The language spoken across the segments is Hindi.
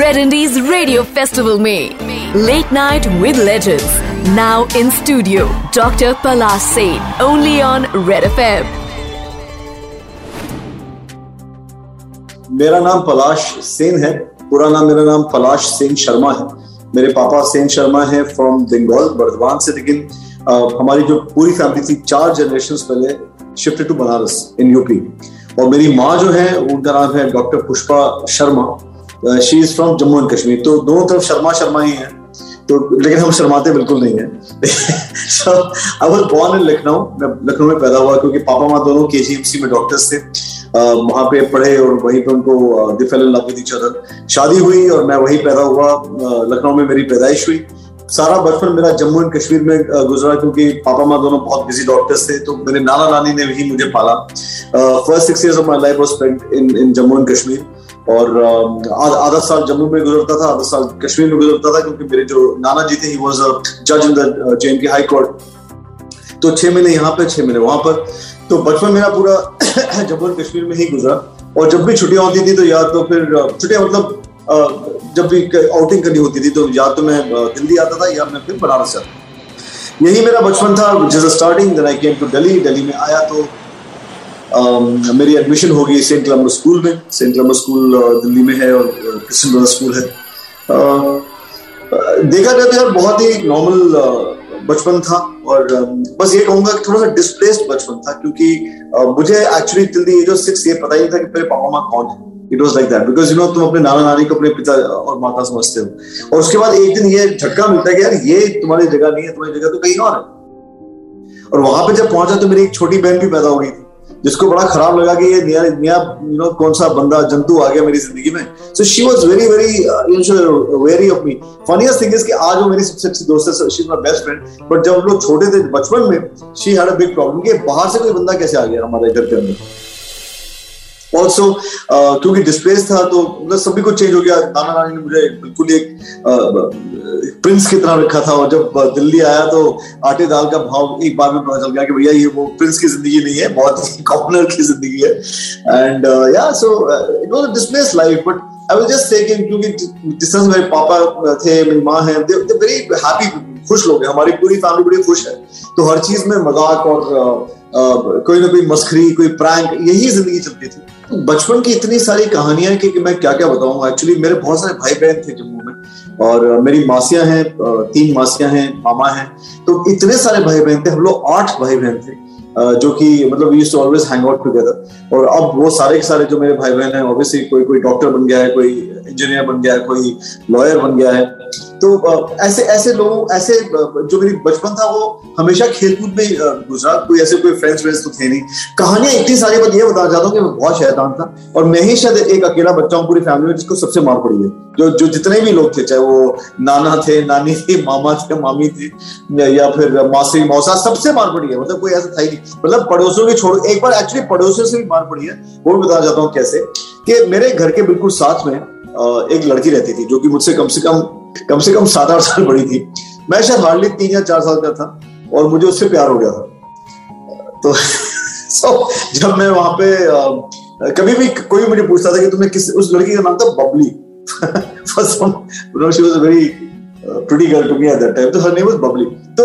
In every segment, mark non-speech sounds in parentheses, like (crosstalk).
Red Indies Radio Festival में Late Night with Legends now in studio Dr. Palash Seth only on Red FM. मेरा नाम पलाश सेन है पूरा नाम मेरा नाम पलाश सेन शर्मा है मेरे पापा सेन शर्मा है फ्रॉम बंगाल बर्दवान से लेकिन हमारी जो पूरी फैमिली थी चार जनरेशन पहले shifted to Banaras in UP और मेरी माँ जो है, उनका नाम है doctor Pushpa Sharma. She is from Jammu and Kashmir तो दोनों तरफ़ शर्मा शर्मा ही है। तो लेकिन हम शर्माते बिल्कुल नहीं है। I was born in Lucknow मैं लखनऊ में पैदा हुआ क्योंकि पापा माँ दोनों के में डॉक्टर्स थे। वहाँ पे पढ़े और वहीं पे उनको दिफेल लव विद ईच शादी हुई और मैं वहीं पैदा हुआ। लखनऊ में मेरी पैदाइश हुई। सारा बचपन मेरा जम्मू एंड कश्मीर में गुजरा क्योंकि पापा माँ दोनों बहुत बिज़ी डॉक्टर्स थे तो मेरे नाना नानी ने भी मुझे पाला। First six of my life was spent in in Jammu and Kashmir. और आधा साल जम्मू में गुजरता था, आधा साल कश्मीर में गुजरता था, क्योंकि मेरे जो नाना जी थे ही वाज जज इन द जे के हाई कोर्ट तो छह महीने यहाँ पर छह महीने वहाँ पर। तो बचपन मेरा पूरा (clears throat) जम्मू एंड कश्मीर में ही गुजरा। और जब भी छुट्टियाँ होती थी तो या तो फिर छुट्टियाँ मतलब जब भी आउटिंग करनी होती थी तो या तो मैं दिल्ली आता था या मैं फिर बनारस जाता यही मेरा बचपन था जिस starting then I came to Delhi Delhi में आया तो uh, मेरी एडमिशन हो गई सेंट क्लम्बर स्कूल में सेंट क्लम्बर स्कूल दिल्ली में है और क्रिश्चियन स्कूल है। uh, देखा जाए तो यार बहुत ही नॉर्मल बचपन था। और बस ये कहूँगा कि थोड़ा सा डिस्प्लेस्ड बचपन था क्योंकि मुझे एक्चुअली दिल्ली ये जो सिक्स ये पता ही था कि मेरे पापा माँ कौन है। It was like that because you know तुम अपने नाना नानी को अपने पिता और माता समझते हो। और उसके बाद एक दिन ये झटका मिलता है कि यार ये तुम्हारी जगह नहीं है, तुम्हारी जगह तो कहीं और है। और वहाँ पे जब पहुँचा तो मेरी एक छोटी बहन भी पैदा हो गई थी, जिसको बड़ा खराब लगा कि ये नया नया यू नो कौन सा बंदा जंतु आ गया मेरी ज़िंदगी में। So she was very very very of me funniest thing is कि आज वो मेरी सबसे अच्छी दोस्त है she my best friend but जब हम लोग छोटे थे, बचपन में she had a big problem कि बाहर से कोई बंदा कैसे आ गया हमारे घर के अंदर? ऑल्सो uh, क्योंकि डिस्प्लेस था तो मतलब सभी कुछ चेंज हो गया। नाना नानी ने मुझे बिल्कुल एक प्रिंस की तरह रखा था। और जब दिल्ली आया तो आटे दाल का भाव एक बार में पता चल गया कि भैया ये वो प्रिंस की ज़िंदगी नहीं है बहुत कॉमनर (laughs) की ज़िंदगी है। And yeah so it was displace life but I will just say क्योंकि जिस तरह मेरे पापा थे मेरी माँ है वेरी हैप्पी खुश लोग हैं। हमारी पूरी फैमिली बड़ी खुश है। तो हर चीज़ में मज़ाक और uh, कोई ना कोई मस्खरी कोई प्रैंक यही ज़िंदगी चलती थी। बचपन की इतनी सारी कहानियाँ कि, कि मैं क्या क्या बताऊँ। एक्चुअली मेरे बहुत सारे भाई बहन थे जम्मू में और मेरी मासियाँ हैं तीन मासियाँ हैं मामा हैं। तो इतने सारे भाई बहन थे हम लोग आठ भाई बहन थे। जो कि मतलब use to always hang out together और अब वो सारे के सारे जो मेरे भाई बहन हैं ऑब्वियसली कोई कोई डॉक्टर बन गया है, कोई इंजीनियर बन गया है, कोई लॉयर बन गया है। तो ऐसे ऐसे लोग, ऐसे जो मेरी बचपन था वो हमेशा खेलकूद में गुजरा। कोई ऐसे, कोई फ्रेंड्स फ्रेंड्स तो थे नहीं। कहानियाँ इतनी सारी बात ये बताना चाहता हूँ कि मैं बहुत शैतान था। और मैं ही शायद एक अकेला बच्चा हूँ पूरी फैमिली में जिसको सबसे मार पड़ी है। जो जो जितने भी लोग थे, चाहे वो नाना थे, नानी थे, मामा थे, मामी थे या फिर मासी, मौसा, सबसे मार पड़ी है। मतलब कोई ऐसा था ही नहीं। मतलब पड़ोसियों की छोड़ एक बार एक्चुअली पड़ोसियों से भी मार पड़ी है वो भी बताना चाहता हूँ कैसे। कि मेरे घर के बिल्कुल साथ में एक लड़की रहती थी जो कि मुझसे कम से कम कम से कम सात आठ साल बड़ी थी। मैं शायद हार्डली तीन या चार साल का था और मुझे उससे प्यार हो गया था। तो (laughs) so, जब मैं वहाँ पे कभी भी कोई मुझे पूछता था कि तुम्हें किस उस लड़की का नाम था Babli. First very pretty girl to me at that time तो हर नेम वाज बबली। तो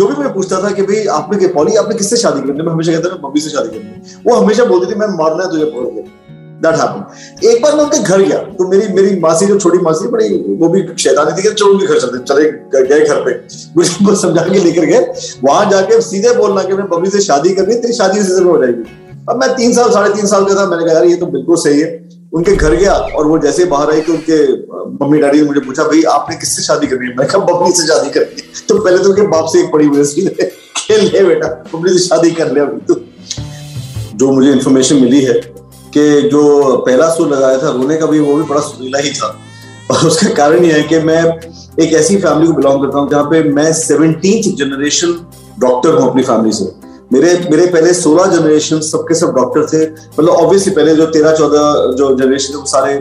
जो भी मुझे पूछता था कि भाई, आपने के पॉली, आपने किससे शादी करनी मैं हमेशा कहता था मम्मी से शादी करनी वो हमेशा बोलती थी मैं मारना है तुझे बोल के दैट हैपन एक बार मैं उनके घर गया तो मेरी मेरी मासी जो छोटी मासी बड़ी, वो भी शैतानी थी कि चलो उनके घर चलते चले गए घर पे। मुझे उनको समझा के लेकर गए। वहाँ जाके सीधे बोलना कि मैं बबली से शादी करनी तेरी शादी उसी हो जाएगी। अब मैं तीन साल, साढ़े तीन साल का था, मैंने कहा, यार, ये तो बिल्कुल सही है। उनके घर गया और वो जैसे बाहर आई कि उनके मम्मी डैडी ने मुझे पूछा, भाई, आपने किससे शादी करनी है? मैं कहा बबली से शादी करनी है। तो पहले तो उनके बाप से एक पड़ी हुई खेल ले बेटा बबली से शादी कर ले अभी तो। जो मुझे इन्फॉर्मेशन मिली है कि जो पहला सुर लगाया था रोने का भी, वो भी बड़ा सुरीला ही था। और उसका कारण यह है कि मैं एक ऐसी फैमिली को बिलोंग करता हूँ जहाँ पे मैं सेवनटीन जनरेशन डॉक्टर हूँ अपनी फैमिली से। मेरे मेरे पहले सोलह जनरेशन सबके सब डॉक्टर थे। मतलब ऑब्वियसली पहले जो तेरह चौदह जो जनरेशन थे वो सारे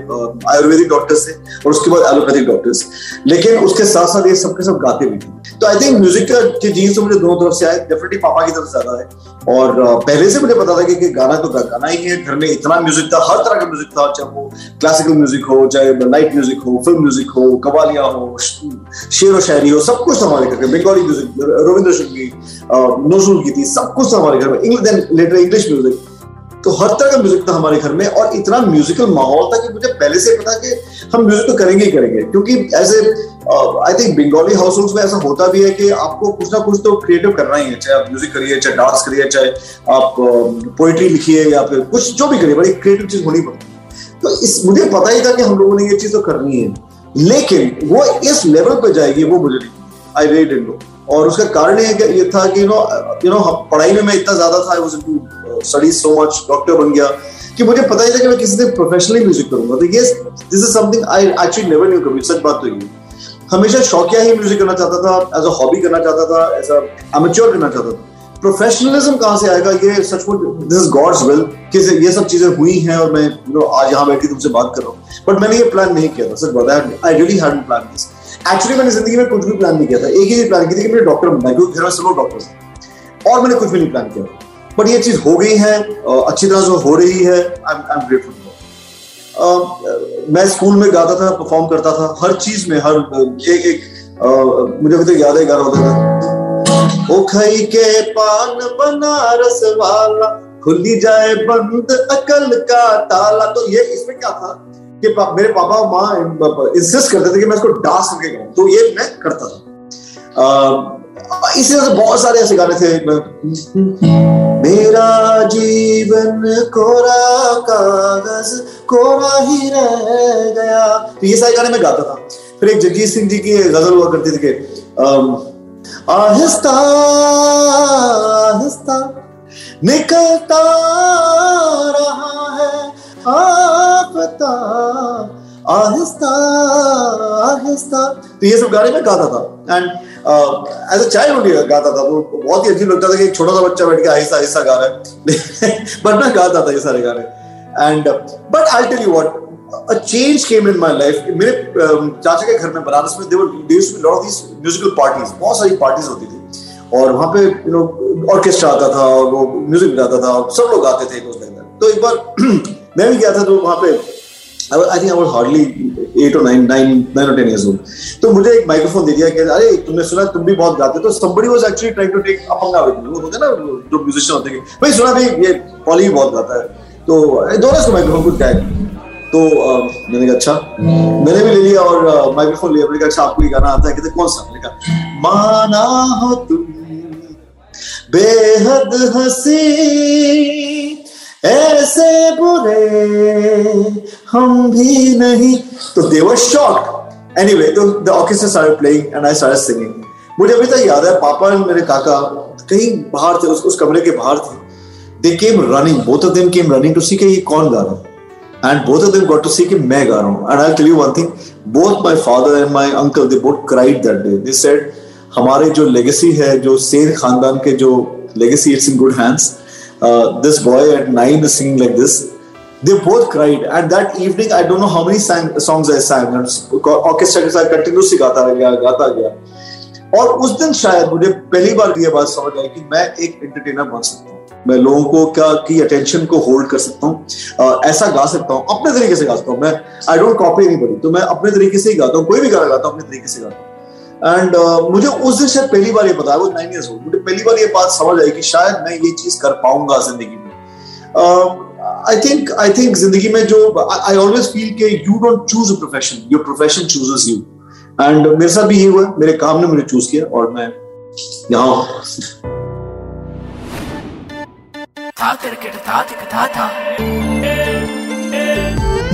आयुर्वेदिक डॉक्टर्स थे और उसके बाद एलोपैथिक डॉक्टर्स लेकिन उसके साथ साथ ये सबके सब गाते भी थे। तो आई थिंक म्यूज़िक का जीन्स तो मुझे दोनों तरफ़ से आए डेफिनेटली पापा की तरफ़ ज़्यादा है और पहले से मुझे पता था कि, कि गाना तो गाना ही है घर में इतना म्यूज़िक था हर तरह का म्यूज़िक था चाहे वो क्लासिकल म्यूज़िक हो चाहे लाइट म्यूज़िक हो फ़िल्म म्यूज़िक हो कवालिया हो शेर व शायरी हो सब कुछ हमारे घर में बंगाली म्यूज़िक रविंद्र संगीत नजरुल गीती सब कुछ था हमारे घर में देन लेटर इंग्लिश म्यूज़िक तो हर तरह का म्यूज़िक था हमारे घर में और इतना म्यूजिकल माहौल था कि मुझे पहले से पता कि हम म्यूज़िक तो करेंगे ही करेंगे, क्योंकि ऐसे I think Bengali household में ऐसा होता भी है कि आपको कुछ ना कुछ तो क्रिएटिव करना ही है, चाहे आप म्यूज़िक करिए, चाहे डांस करिए, चाहे आप पोइट्री लिखिए या फिर कुछ जो भी करिए, बड़ी क्रिएटिव चीज़ होनी पड़ती तो इस, मुझे पता ही था कि हम लोगों ने ये चीज़ तो करनी है लेकिन वो इस लेवल पर जाएगी, वो मुझे नहीं आई रेट इन और उसका कारण ये था कि यू नो यू नो पढ़ाई में मैं इतना ज़्यादा था I was into so much doctor बन गया, कि मुझे पता ही था कि मैं किसी दिन प्रोफेशनली म्यूज़िक करूँगा। तो ये this is something I actually never knew कभी सच बात तो ये हमेशा शौकिया ही म्यूज़िक करना चाहता था एज अ हॉबी करना चाहता था एज अ अमेच्योर करना चाहता था। प्रोफेशनलिज्म कहाँ से आएगा? ये सच दिस इज़ गॉड्स विल कि ये सब चीज़ें हुई हैं और मैं यू नो आज यहाँ बैठी तुमसे बात कर रहा हूँ। बट मैंने ये प्लान नहीं किया था, सच बात I really had plan this actually मैंने ज़िंदगी में कुछ भी प्लान नहीं किया था। एक ही प्लान की थी कि मेरे डॉक्टर बनना क्योंकि घर में सब लोग डॉक्टर और मैंने कुछ भी नहीं प्लान किया। बट ये चीज़ हो गई है अच्छी तरह से हो रही है। आई एम ग्रेटफुल मैं स्कूल में गाता था परफॉर्म करता था। हर चीज़ में, हर एक एक मुझे अभी तक याद है गाना होता था। ओ खई के पान बनारस वाला, खुली जाए बंद अकल का ताला। तो ये इसमें क्या था? कि पा, मेरे पापा माँ इंसिस्ट करते थे कि मैं इसको डांस करके गाऊं। तो ये मैं करता था। इसी तरह से बहुत सारे ऐसे गाने थे। मेरा जीवन कोरा कागज़ कोरा ही रह गया। तो ये सारे गाने मैं गाता था। फिर एक जगजीत सिंह जी की गज़ल हुआ करती थी कि आहिस्ता आहिस्ता निकलता रहा है। आपता, आहिस्ता आहिस्ता। तो ये सब गाने में गाता था। एंड एज अ चाइल्ड गाता था। तो बहुत ही अजीब लगता था कि एक छोटा सा बच्चा बैठ के आहिस्ता आहिस्ता गा रहा है। (laughs) बट मैं गाता था ये सारे गाने। And but I tell you what a change came in my life. मेरे चाचा के घर में बनारस में देवर to be lot of these musical parties, बहुत सारी पार्टीज़ होती थी। और वहाँ पे यू नो ऑर्केस्ट्रा आता था, और वो म्यूज़िक बजाता था सब लोग आते थे उस दिन तो एक बार (clears throat) मैं भी गया था तो वहाँ पे I think I hardly at और नाइन नाइन नाइन और टेन इयर्स ओल्ड तो मुझे एक माइक्रोफोन दे दिया अरे, तुमने सुना, तुम भी बहुत गाते तो somebody was actually trying to take अपंगा विद मी होते ना जो म्यूजिशियन होते हैं भाई, सुना भाई ये पॉली भी बहुत गाता है। तो दोनों से माइक्रोफोन कुछ गाए तो मैंने कहा अच्छा। मैंने भी ले लिया और माइक्रोफोन लिया। मैंने कहा अच्छा आपको ये गाना आता है? कहते, कौन सा? मैंने कहा, माना हो तुम, बेहद हँसी ऐसे बुरे हम भी नहीं। तो दे वर शॉक एनीवे तो the orchestra started playing and I started singing मुझे अभी तक याद है पापा और मेरे काका कहीं बाहर थे उस, उस कमरे के बाहर थे। They came running both of them came running to see के ये कौन गा रहा है। And both of them got to see कि मैं गा रहा हूँ। And I tell you one thing both my father and my uncle they both cried that day they said हमारे जो लेगेसी है जो सेन खानदान के जो legacy it's in good hands uh, this boy at nine is singing like this. They both cried, and that evening I don't know how many sang, songs I sang. Orchestra के साथ continuously गाता गया गाता गया और उस दिन शायद मुझे पहली बार ये बात समझ आई कि मैं एक एंटरटेनर बन सकता हूँ। मैं लोगों को क्या की अटेंशन को होल्ड कर सकता हूँ। ऐसा गा सकता हूँ। अपने तरीके से गा सकता हूँ। मैं आई डोंट कॉपी नहीं बनी तो मैं अपने तरीके से ही गाता हूँ। कोई भी गाना गाता हूँ अपने तरीके से गाता हूँ। एंड uh, मुझे उस दिन शायद पहली बार ये पता है वो नाइन ईयर्स ओल्ड मुझे पहली बार ये बात समझ आई कि शायद मैं ये चीज़ कर पाऊँगा ज़िंदगी में। आई थिंक आई थिंक ज़िंदगी में जो आई ऑलवेज फील के you don't choose a profession your profession chooses you and मेरे साथ भी ये हुआ मेरे काम ने मुझे चूज़ किया और मैं यहाँ था क्रिकेट था था।